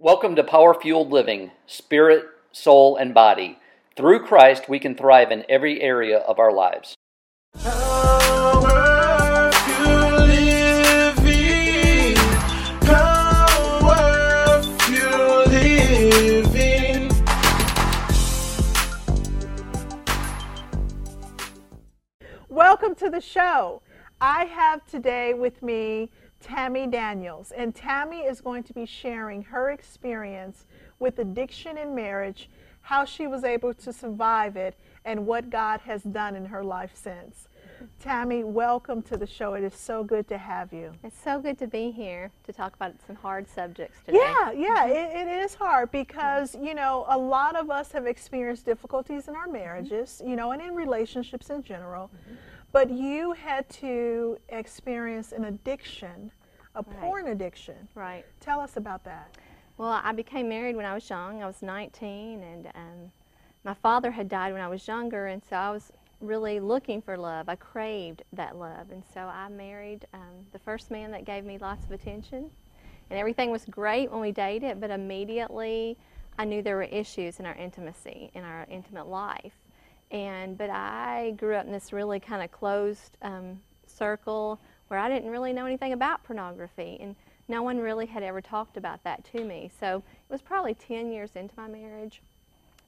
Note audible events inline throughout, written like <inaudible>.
Welcome to Power Fueled Living, Spirit, Soul, and Body. Through Christ, we can thrive in every area of our lives. Power Living. Welcome to the show. I have today with me Tammy Daniels, and Tammy is going to be sharing her experience with addiction in marriage, how she was able to survive it, and what God has done in her life since. Tammy, welcome to the show. It is so good to have you. It's so good to be here to talk about some hard subjects today. Yeah, yeah, mm-hmm. it, it is hard because, you know, a lot of us have experienced difficulties in our marriages, you know, and in relationships in general. Mm-hmm. But you had to experience an addiction, a Right. porn addiction. Right. Tell us about that. Well, I became married when I was young. I was 19, and um, my father had died when I was younger, and so I was really looking for love. I craved that love, and so I married um, the first man that gave me lots of attention, and everything was great when we dated. But immediately, I knew there were issues in our intimacy, in our intimate life, and but I grew up in this really kind of closed um, circle where I didn't really know anything about pornography, and no one really had ever talked about that to me. So it was probably 10 years into my marriage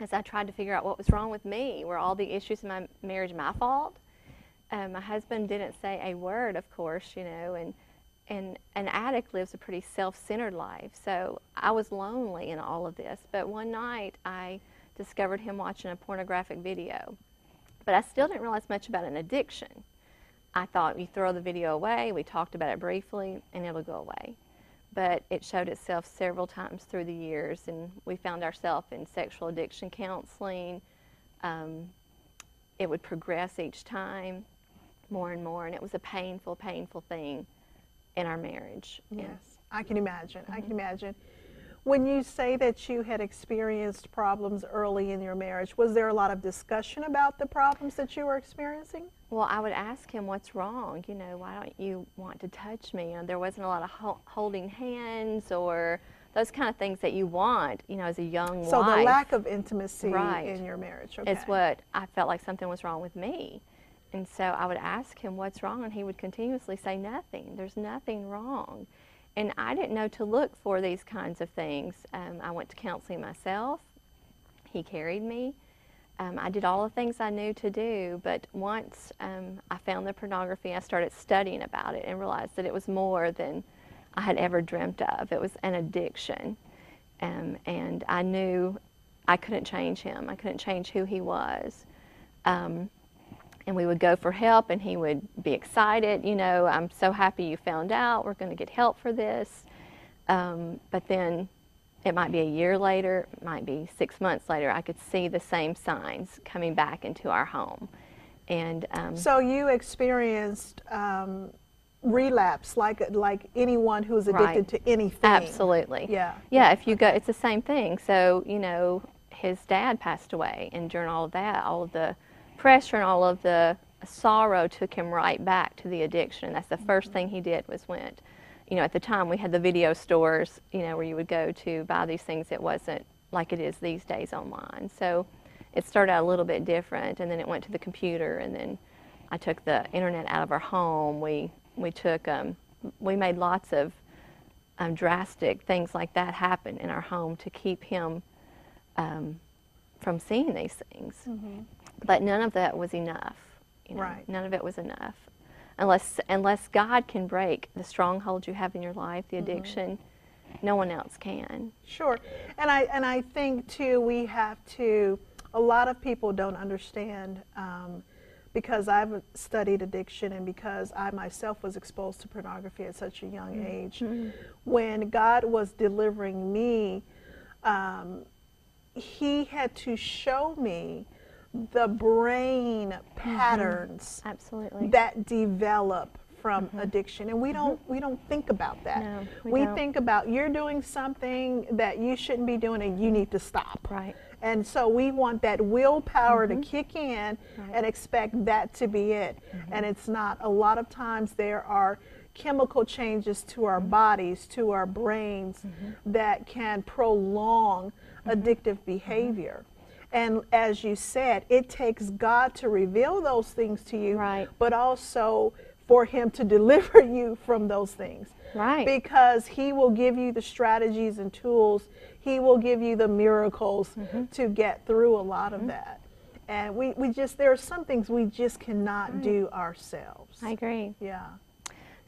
as I tried to figure out what was wrong with me. Were all the issues in my marriage my fault? Um, my husband didn't say a word, of course, you know, and and an addict lives a pretty self-centered life. So I was lonely in all of this. But one night I discovered him watching a pornographic video. But I still didn't realize much about an addiction. I thought you throw the video away, we talked about it briefly, and it'll go away. But it showed itself several times through the years, and we found ourselves in sexual addiction counseling. Um, it would progress each time more and more, and it was a painful, painful thing in our marriage. And Yes, I can imagine. I Mm-hmm. can imagine. When you say that you had experienced problems early in your marriage, was there a lot of discussion about the problems that you were experiencing? Well, I would ask him, "What's wrong? You know, why don't you want to touch me?" And there wasn't a lot of ho- holding hands or those kind of things that you want, you know, as a young woman. So wife. the lack of intimacy Right. in your marriage. Okay. is what I felt like something was wrong with me. And so I would ask him, What's wrong? And he would continuously say, Nothing. There's nothing wrong. And I didn't know to look for these kinds of things. Um, I went to counseling myself, he carried me. Um, I did all the things I knew to do, but once um, I found the pornography, I started studying about it and realized that it was more than I had ever dreamt of. It was an addiction. Um, and I knew I couldn't change him. I couldn't change who he was. Um, and we would go for help, and he would be excited. You know, I'm so happy you found out. We're going to get help for this. Um, but then it might be a year later, it might be six months later, I could see the same signs coming back into our home. And um, So you experienced um, relapse, like like anyone who's addicted Right. to anything. Absolutely. Yeah. Yeah, if you go, it's the same thing. So, you know, his dad passed away, and during all of that, all of the pressure and all of the sorrow took him right back to the addiction. That's the first thing he did was went, you know, at the time we had the video stores, you know, where you would go to buy these things. It wasn't like it is these days online. So it started out a little bit different, and then it went to the computer, and then I took the internet out of our home. We we took um, we made lots of um, drastic things like that happen in our home to keep him um, from seeing these things. But none of that was enough. You know, Right. None of it was enough. Unless unless God can break the stronghold you have in your life, the addiction, no one else can. Sure, and I and I think too we have to. A lot of people don't understand um, because I've studied addiction and because I myself was exposed to pornography at such a young age. When God was delivering me, um, He had to show me the brain mm-hmm. patterns Absolutely. that develop from mm-hmm. addiction. And we don't mm-hmm. we don't think about that. No, we we think about you're doing something that you shouldn't be doing and you need to stop. Right. and so we want that willpower to kick in and expect that to be it. And it's not a lot of times there are chemical changes to our bodies, to our brains that can prolong addictive behavior. And as you said, it takes God to reveal those things to you, Right. but also for Him to deliver <laughs> you from those things. Right. Because He will give you the strategies and tools, He will give you the miracles Mm-hmm. to get through a lot of that. And we, we just, there are some things we just cannot do ourselves. I agree. yeah.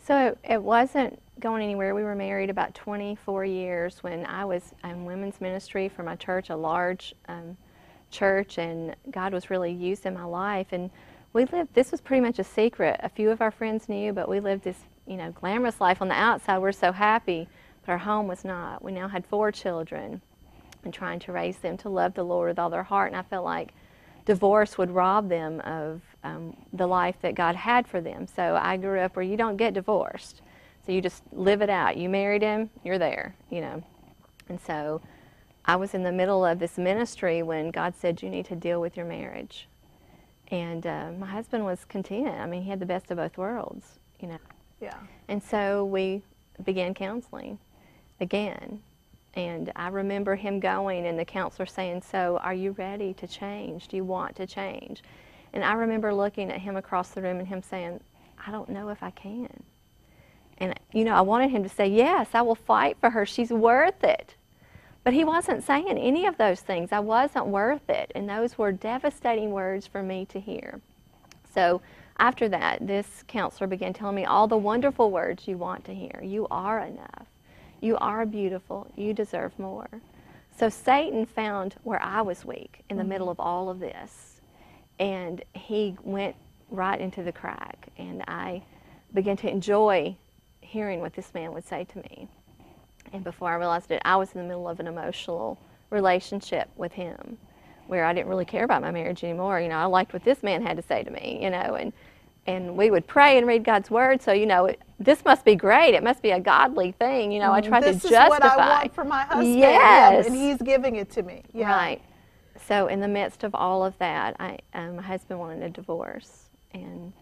So it, it wasn't going anywhere. We were married about 24 years when I was in women's ministry for my church, a large um, church, and God was really used in my life. And we lived, this was pretty much a secret. A few of our friends knew, but we lived this, you know, glamorous life on the outside. We're so happy, but our home was not. We now had four children and trying to raise them to love the Lord with all their heart. And I felt like divorce would rob them of um, the life that God had for them. So I grew up where you don't get divorced. So you just live it out. You married him, you're there, you know. And so I was in the middle of this ministry when God said, You need to deal with your marriage. And uh, my husband was content. I mean, he had the best of both worlds, you know. Yeah. And so we began counseling again. And I remember him going and the counselor saying, So, are you ready to change? Do you want to change? And I remember looking at him across the room and him saying, I don't know if I can. And, you know, I wanted him to say, Yes, I will fight for her. She's worth it. But he wasn't saying any of those things. I wasn't worth it. And those were devastating words for me to hear. So after that, this counselor began telling me all the wonderful words you want to hear. You are enough. You are beautiful. You deserve more. So Satan found where I was weak in the mm-hmm. middle of all of this. And he went right into the crack. And I began to enjoy hearing what this man would say to me. And before I realized it, I was in the middle of an emotional relationship with him where I didn't really care about my marriage anymore. You know, I liked what this man had to say to me, you know, and and we would pray and read God's word. So, you know, it, this must be great. It must be a godly thing. You know, I tried this to is justify. what I want for my husband. Yes. Yeah, and he's giving it to me. Yeah. Right. So, in the midst of all of that, I, um, my husband wanted a divorce, and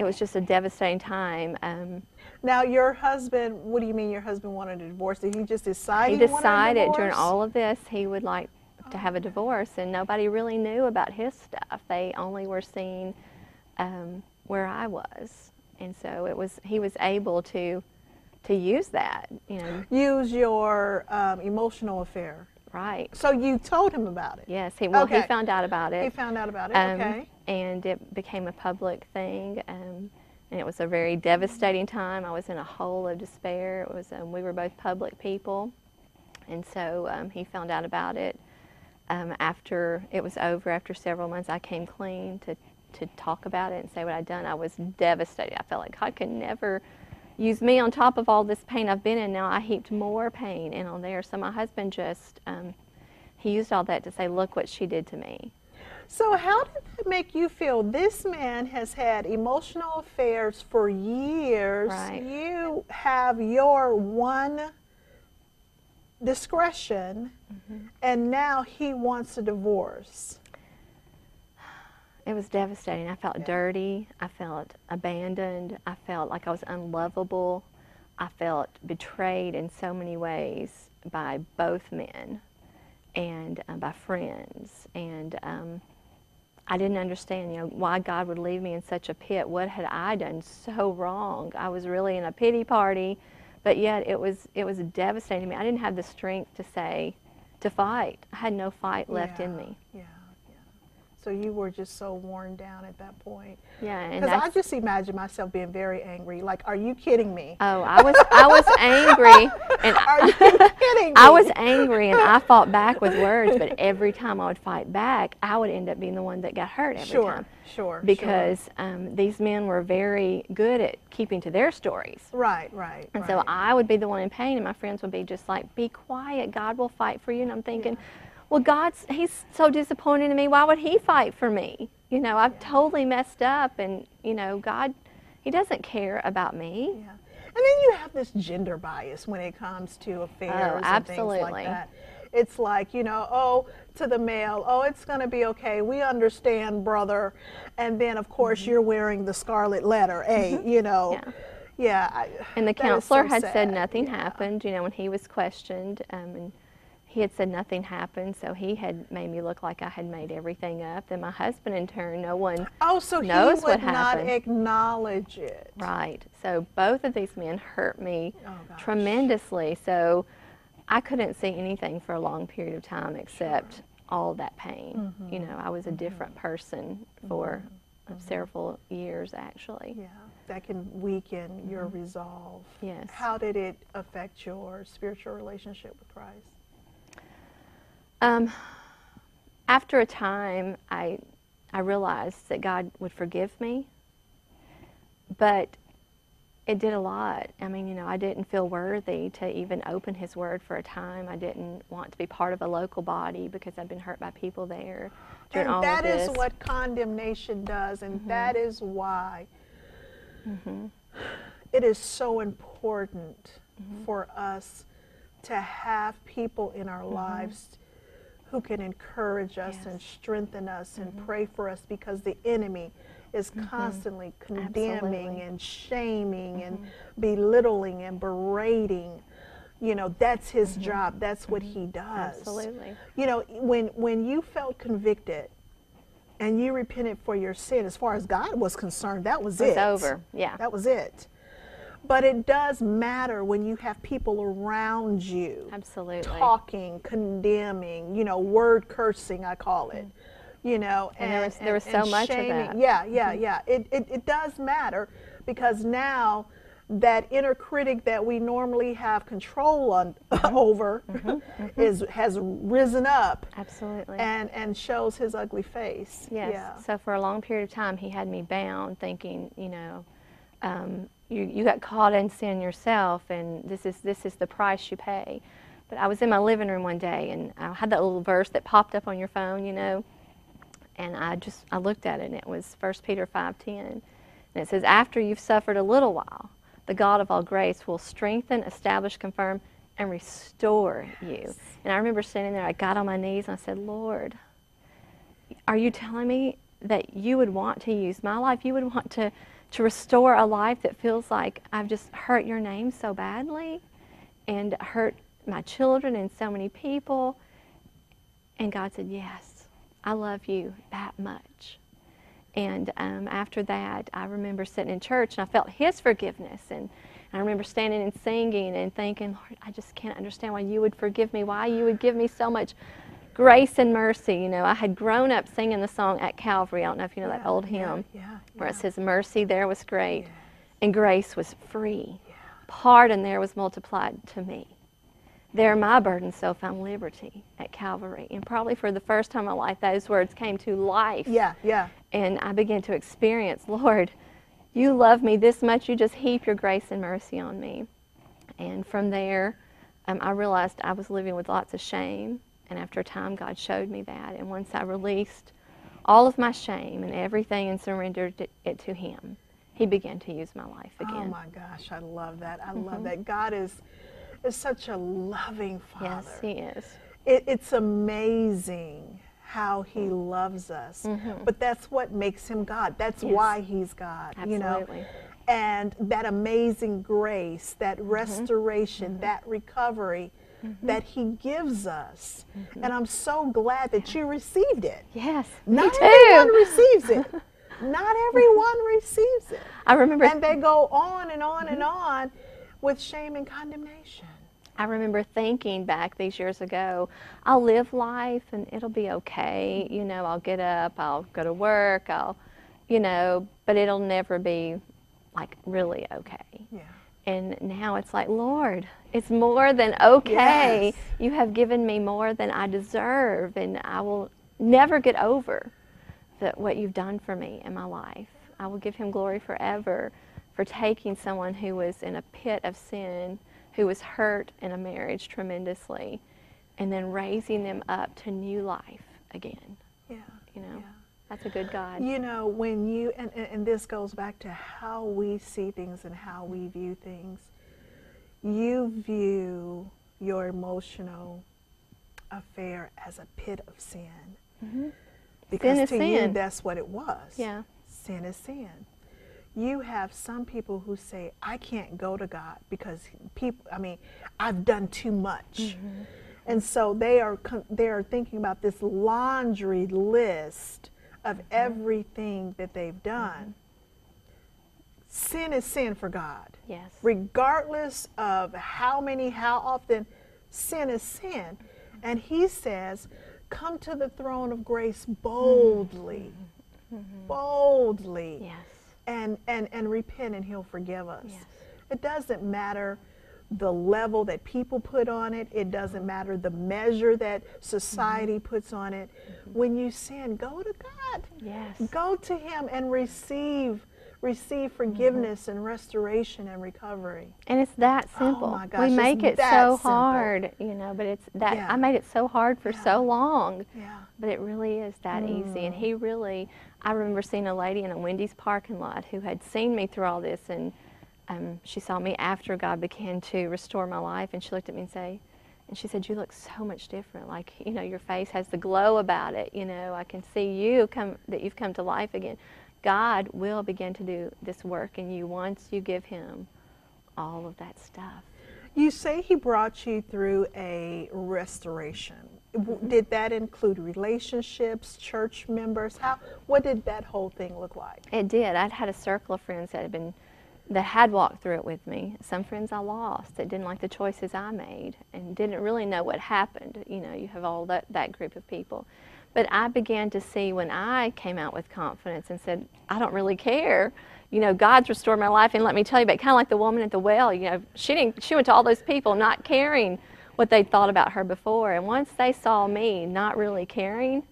it was just a devastating time. Um, Now, your husband, what do you mean your husband wanted a divorce? Did he just decide he he, decided during all of this he would like to have a divorce, and nobody really knew about his stuff. They only were seeing um, where I was, and so it was he was able to to use that, you know, Use your um, emotional affair. right? So you told him about it. Yes, he well Okay. he found out about it. He found out about it. Um, okay. And it became a public thing. Um, and it was a very devastating time. I was in a hole of despair. It was um, we were both public people, and so um, he found out about it. Um, after it was over, after several months, I came clean to to talk about it and say what I'd done. I was devastated. I felt like God could never use me on top of all this pain I've been in. Now I heaped more pain in on there. So my husband just um, he used all that to say, look what she did to me. So how did that make you feel? This man has had emotional affairs for years. Right. You have your one discretion, Mm-hmm. and now he wants a divorce. It was devastating. I felt dirty. I felt abandoned. I felt like I was unlovable. I felt betrayed in so many ways by both men and uh, by friends. And um, I didn't understand, you know, why God would leave me in such a pit. What had I done so wrong? I was really in a pity party, but yet it was it was devastating to me. I didn't have the strength to say, to fight. I had no fight left in me. Yeah, yeah. So you were just so worn down at that point. Yeah, and Because I just imagine myself being very angry. Like, are you kidding me? Oh, I was I was <laughs> angry, and Are you <laughs> I, kidding me? I was angry, and I fought back with words. But <laughs> every time I would fight back, I would end up being the one that got hurt every Sure, time. sure, Because um, these men were very good at keeping to their stories. Right, right. and right. so I would be the one in pain, and my friends would be just like, "Be quiet, God will fight for you." And I'm thinking, well, God's He's so disappointed in me. Why would He fight for me? You know, I've totally messed up, and you know, God, He doesn't care about me. Yeah. And then you have this gender bias when it comes to affairs and things like that. It's like, you know, oh, to the male, oh, it's going to be okay. We understand, brother. And then, of course, mm-hmm. you're wearing the scarlet letter, A, you know. Yeah. Yeah. I, And the counselor so had said nothing Yeah. happened, you know, when he was questioned. Um, and he had said nothing happened, so he had made me look like I had made everything up. Then my husband, in turn, no one Oh, so knows he what would not acknowledge it. Right. So both of these men hurt me Oh, tremendously. So I couldn't see anything for a long period of time except all that pain. Mm-hmm. You know, I was a different person for uh, several years actually. Yeah, that can weaken your resolve. Mm-hmm. Yes. How did it affect your spiritual relationship with Christ? Um, after a time, I, I realized that God would forgive me, but it did a lot. I mean, you know, I didn't feel worthy to even open His Word for a time. I didn't want to be part of a local body because I'd been hurt by people there during and all that of this. Mm-hmm. what condemnation does, and that is why it is so important Mm-hmm. for us to have people in our lives who can encourage us and Mm-hmm. Yes. Mm-hmm. strengthen us and pray for us because the enemy is constantly condemning Absolutely. Mm-hmm. and shaming and belittling and berating. You know, that's his job. That's what he does. Mm-hmm. Absolutely. You know, when when you felt convicted and you repented for your sin, as far as God was concerned, that was It was it. over. Yeah. That was it. But it does matter when you have people around you Absolutely. talking, condemning, you know, word cursing, I call it. You know, And there was- there was so and much of shaming. that. Mm-hmm. Yeah, yeah, yeah. It, it it does matter because now that inner critic that we normally have control on Mm-hmm. <laughs> over <laughs> is has risen up Absolutely. and and shows his ugly face. Yes. Yeah. So for a long period of time, he had me bound, thinking, you know, um, you you got caught in sin yourself, and this is this is the price you pay. But I was in my living room one day, and I had that little verse that popped up on your phone, you know, and I just I looked at it, and it was 1 Peter five ten, and it says, "After you've suffered a little while, the God of all grace will strengthen, establish, confirm." And restore you. And I remember standing there, I got on my knees and I said, Lord, are you telling me that you would want to use my life? You would want to, to restore a life that feels like I've just hurt your name so badly and hurt my children and so many people? And God said, Yes, I love you that much. And um, after that, I remember sitting in church and I felt His forgiveness. And I remember standing and singing and thinking, Lord, I just can't understand why you would forgive me, why you would give me so much grace and mercy. You know, I had grown up singing the song at Calvary. I don't know if you know that old yeah, hymn Yeah. where it says, Mercy there was great and grace was free. Pardon there was multiplied to me. There my burden so found liberty at Calvary. And probably for the first time in my life, those words came to life. Yeah, yeah. And I began to experience, Lord, you love me this much, you just heap your grace and mercy on me. And from there, um, I realized I was living with lots of shame. And after a time, God showed me that. And once I released all of my shame and everything and surrendered it, to Him, He began to use my life Oh again. Mm-hmm. my gosh, I love that. I love that. God is is such a loving Father. yes, He is. It, it's amazing how He loves us. But that's what makes Him God. That's Mm-hmm. Yes. why He's God. Absolutely. You know, and that amazing grace, that Mm-hmm. restoration, that recovery. That he gives us. Mm-hmm. And I'm so glad that you received it. Yes, Not everyone receives it. <laughs> Not everyone receives it. I remember And they go on and on and on with shame and condemnation. I remember thinking back these years ago, I'll live life and it'll be okay. You know, I'll get up, I'll go to work, I'll, you know, but it'll never be like really okay. Yeah. And now it's like, Lord, it's more than okay. Yes. You have given me more than I deserve, and I will never get over that what you've done for me in my life. I will give him glory forever for taking someone who was in a pit of sin, who was hurt in a marriage tremendously, and then raising them up to new life again. Yeah. You know, Yeah. that's a good God. You know, when you, and, and and this goes back to how we see things and how we view things, you view your emotional affair as a pit of sin. Mm-hmm. Because Mm-hmm. is to you, that's what it was. Yeah. Sin is sin. you have some people who say, I can't go to God because people, I mean, I've done too much. Mm-hmm. And so they are, they are thinking about this laundry list of mm-hmm. everything that they've done. Sin is sin for God Yes. regardless of how many, how often, sin is sin. And he says, come to the throne of grace boldly, mm-hmm. boldly, Yes. and, and, and repent and he'll forgive us. Yes. It doesn't matter the level that people put on it. It doesn't matter the measure that society mm-hmm. puts on it. Mm-hmm. When you sin, go to God. Yes. Go to him and receive receive forgiveness and restoration and recovery. And it's that Oh simple. my gosh, we make it so simple. hard, you know, but it's that Yeah. I made it so hard for Yeah. so long. Yeah. But it really is that easy. And he really, I remember seeing a lady in a Wendy's parking lot who had seen me through all this, and um, she saw me after God began to restore my life, and she looked at me and say, and she said, "You look so much different. Like you know, your face has the glow about it. You know, I can see you come that you've come to life again. God will begin to do this work in you once you give Him all of that stuff." You say he brought you through a restoration. Mm-hmm. Did that include relationships, church members? How what did that whole thing look like? It did. I'd had a circle of friends that had been that had walked through it with me. Some friends I lost that didn't like the choices I made and didn't really know what happened. You know, you have all that, that group of people. But I began to see when I came out with confidence and said, I don't really care. You know, God's restored my life and let me tell you about kind of like the woman at the well, you know, she didn't she went to all those people not caring what they'd thought about her before. And once they saw me not really caring,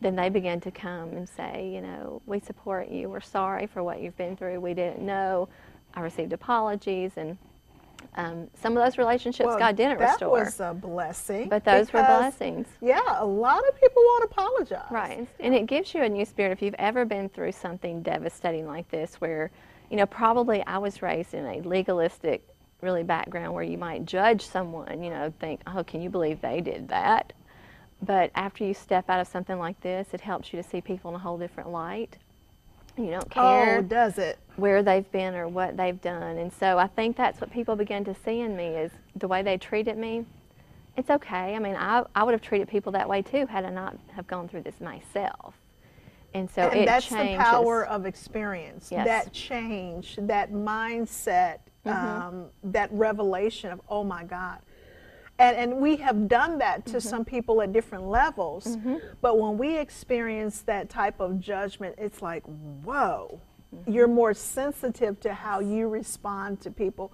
then they began to come and say, you know, we support you. We're sorry for what you've been through. We didn't know. I received apologies, and um, some of those relationships Well, God didn't that restore. That was a blessing. but those were blessings. Yeah, a lot of people won't apologize. Right. And it gives you a new spirit. If you've ever been through something devastating like this, where, you know, probably I was raised in a legalistic, really background where you might judge someone, you know, think, oh, can you believe they did that? But after you step out of something like this, it helps you to see people in a whole different light. You don't care Oh, does it? where they've been or what they've done. And so I think that's what people begin to see in me is the way they treated me. It's okay. I mean, I, I would have treated people that way too had I not have gone through this myself. And so and that's changes. the power of experience. Yes. That change, that mindset, Mm-hmm. um, that revelation of, oh my God. And, and we have done that to Mm-hmm. some people at different levels. But when we experience that type of judgment, it's like, whoa, Mm-hmm. you're more sensitive to how you respond to people.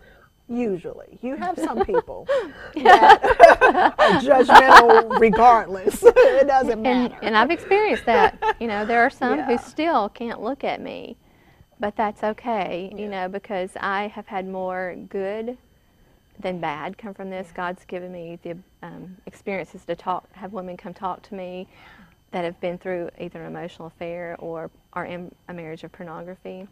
Usually, you have some people <laughs> that <laughs> are judgmental regardless. <laughs> it doesn't and, matter. and I've experienced that. You know, there are some Yeah. who still can't look at me, but that's okay, you know, because I have had more good than bad come from this. God's given me the um, experiences to talk, have women come talk to me that have been through either an emotional affair or are in a marriage of pornography.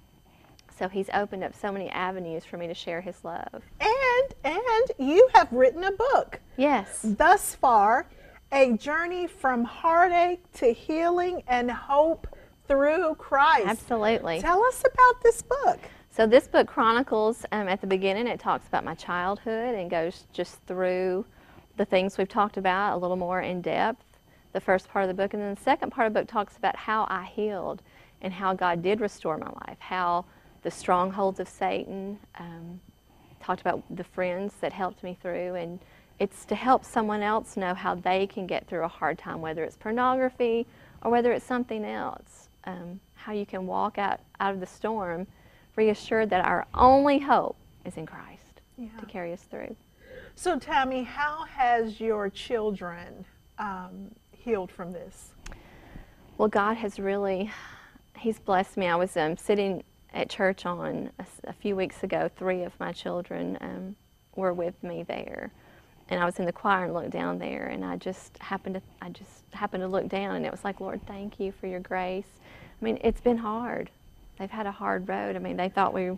So He's opened up so many avenues for me to share His love. And and you have written a book Yes. thus far, a journey from heartache to healing and hope through Christ. Absolutely. Tell us about this book. So this book chronicles um, at the beginning. It talks about my childhood and goes just through the things we've talked about a little more in depth. The first part of the book, and then the second part of the book talks about how I healed and how God did restore my life. How the strongholds of Satan. Um, talked about the friends that helped me through, and it's to help someone else know how they can get through a hard time, whether it's pornography or whether it's something else. Um, how you can walk out, out of the storm reassured that our only hope is in Christ Yeah. to carry us through. So, Tammy, how has your children um, healed from this? Well, God has really, He's blessed me. I was um, sitting at church on a few weeks ago. Three of my children um, were with me there, and I was in the choir and looked down there, and I just happened to, I just happened to look down, and it was like, Lord, thank you for your grace. I mean, it's been hard. They've had a hard road. I mean, they thought we,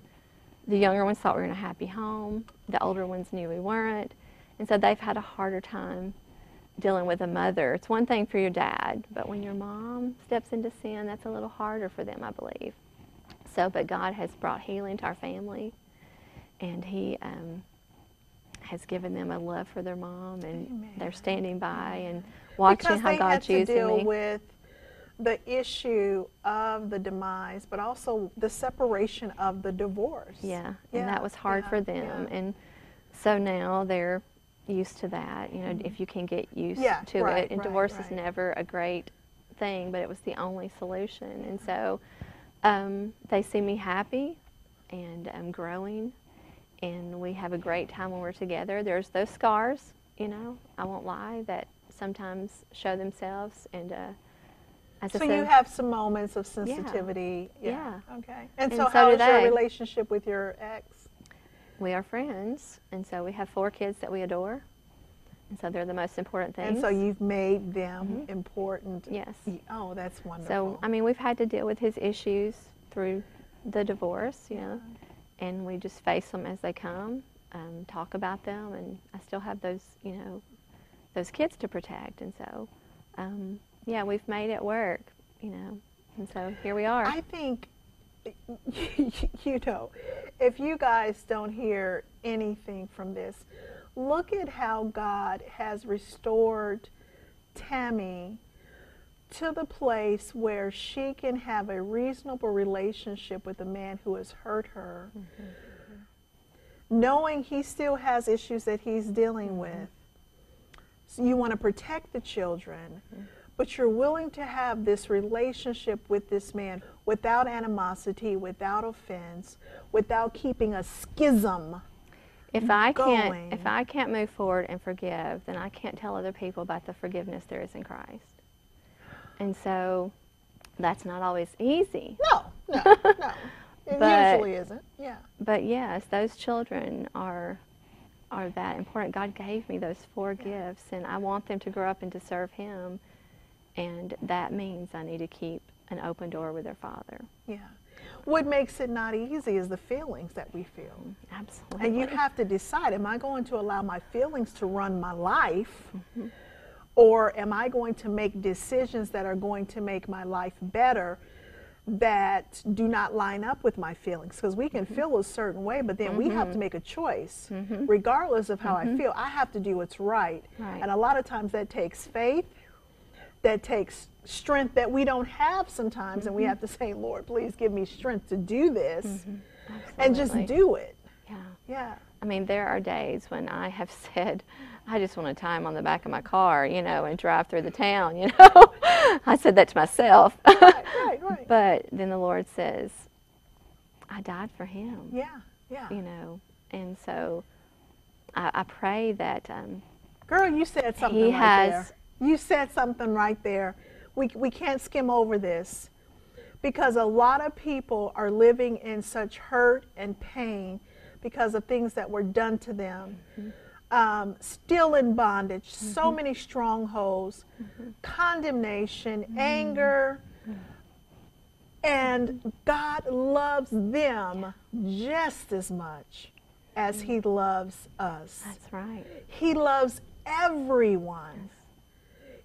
the younger ones thought we were in a happy home. The older ones knew we weren't, and so they've had a harder time dealing with a mother. It's one thing for your dad, but when your mom steps into sin, that's a little harder for them, I believe. So, but God has brought healing to our family, and He um, has given them a love for their mom, and Amen. they're standing by and watching because how they had God's to deal me. with the issue of the demise, but also the separation of the divorce. Yeah, and that was hard yeah, for them. yeah. And so now they're used to that. You know, if you can get used Yeah, to right, it. And right, divorce is never a great thing, but it was the only solution. And so um, they see me happy and I'm growing. And we have a great time when we're together. There's those scars, you know, I won't lie, that sometimes show themselves. And uh, So said, you have some moments of sensitivity. Yeah. Okay. And, And so, so how do your relationship with your ex? we are friends. And so we have four kids that we adore. And so they're the most important things. And so you've made them important. Yes. Oh, that's wonderful. So, I mean, we've had to deal with his issues through the divorce, you know, and we just face them as they come, um, talk about them, and I still have those, you know, those kids to protect. And so, um, yeah, we've made it work, you know, and so here we are. I think, <laughs> you know, if you guys don't hear anything from this, look at how God has restored Tammy to the place where she can have a reasonable relationship with a man who has hurt her, mm-hmm. knowing he still has issues that he's dealing mm-hmm. with. So you want to protect the children, mm-hmm. But you're willing to have this relationship with this man without animosity, without offense, without keeping a schism. if I can't, going. if I can't move forward and forgive, then I can't tell other people about the forgiveness there is in Christ. And so, that's not always easy. No, no, no. <laughs> It But- usually isn't. Yeah. But yes, those children are are that important. God gave me those four gifts, and I want them to grow up and to serve Him. And that means I need to keep an open door with their Father. Yeah. What makes it not easy is the feelings that we feel. Absolutely. And you have to decide am I going to allow my feelings to run my life? Mm-hmm. Or am I going to make decisions that are going to make my life better that do not line up with my feelings? Because we can mm-hmm. feel a certain way, but then we have to mm-hmm. make a choice. Regardless of how I feel, I have to do what's right. Right. And a lot of times that takes faith, that takes strength that we don't have sometimes, and we have to say, Lord, please give me strength to do this. And just do it. Yeah. Yeah. I mean, there are days when I have <laughs> said, I just want to tie him on the back of my car, you know, and drive through the town, <laughs> you know. I said that to myself. Right, right, right. <laughs> but then the Lord says, I died for him. yeah, yeah. you know. And so I, I pray that um, Girl, you said something He right has- there. You said something right there. We, we can't skim over this because a lot of people are living in such hurt and pain because of things that were done to them. Um, still in bondage, so mm-hmm. many strongholds, mm-hmm. condemnation, mm-hmm. anger, and God loves them just as much as He mm. loves us. that's right. He loves everyone.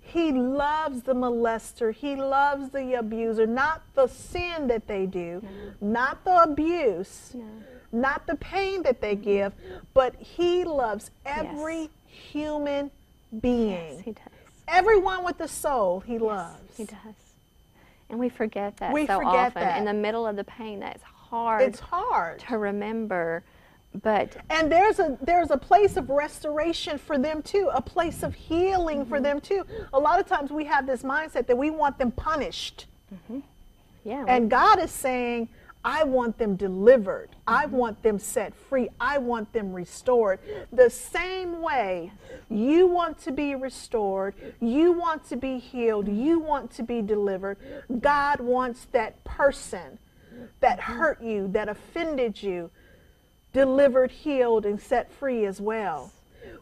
He loves the molester. He loves the abuser. Not the sin that they do, not the abuse, No. not the pain that they give, but He loves every Yes. human being. Yes, He does. Everyone with a soul, He Yes, loves. He does. And we forget that We so forget often. that. In the middle of the pain, that's hard It's hard. to remember. But And there's a there's a place of restoration for them too, a place of healing Mm-hmm. for them too. A lot of times we have this mindset that we want them punished. yeah, And God is saying, I want them delivered. I Mm-hmm. want them set free. I want them restored. The same way you want to be restored, you want to be healed, you want to be delivered. God wants that person that Mm-hmm. hurt you, that offended you, delivered, healed, and set free as well.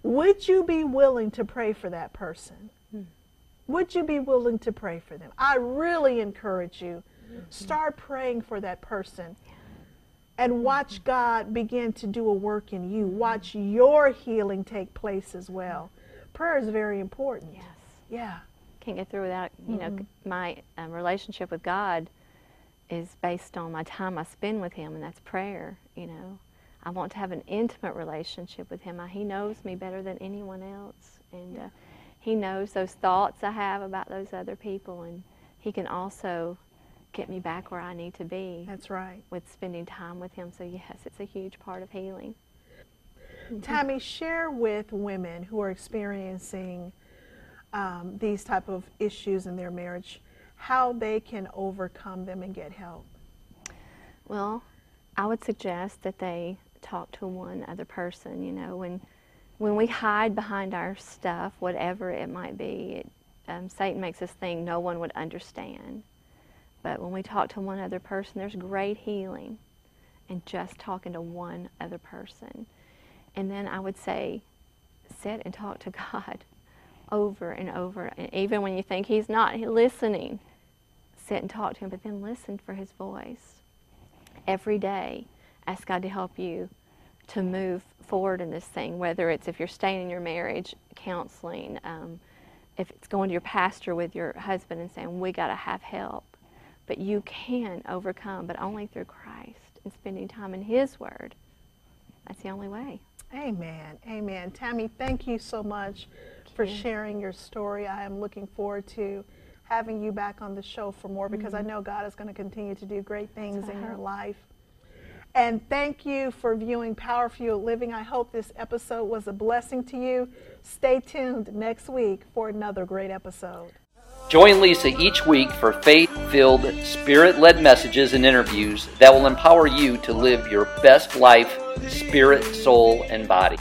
Would you be willing to pray for that person? Would you be willing to pray for them? I really encourage you. Start praying for that person and watch God begin to do a work in you. Watch your healing take place as well. Prayer is very important. yes. Yeah. Can't get through without, you know, Mm-hmm. my um, relationship with God is based on my time I spend with Him, and that's prayer. You know, I want to have an intimate relationship with Him. I, he knows me better than anyone else, and uh, He knows those thoughts I have about those other people, and He can also get me back where I need to be That's right. with spending time with Him. So yes, it's a huge part of healing. <laughs> Tammy, share with women who are experiencing um, these type of issues in their marriage how they can overcome them and get help. Well, I would suggest that they talk to one other person. You know, when when we hide behind our stuff, whatever it might be, it, um, Satan makes us think no one would understand. But when we talk to one other person, there's great healing in just talking to one other person. And then I would say, sit and talk to <laughs> God over and over. And even when you think He's not listening, sit and talk to Him, but then listen for His voice every day ask God to help you to move forward in this thing, whether it's if you're staying in your marriage, counseling, um, if it's going to your pastor with your husband and saying, We got to have help. But you can overcome, but only through Christ and spending time in His Word. That's the only way. Amen. Amen. Tammy, thank you so much for sharing your story. I am looking forward to having you back on the show for more because I know God is going to continue to do great things in your life. And thank you for viewing Power Fueled Living. I hope this episode was a blessing to you. Stay tuned next week for another great episode. Join Lisa each week for faith filled, spirit led messages and interviews that will empower you to live your best life, spirit, soul, and body.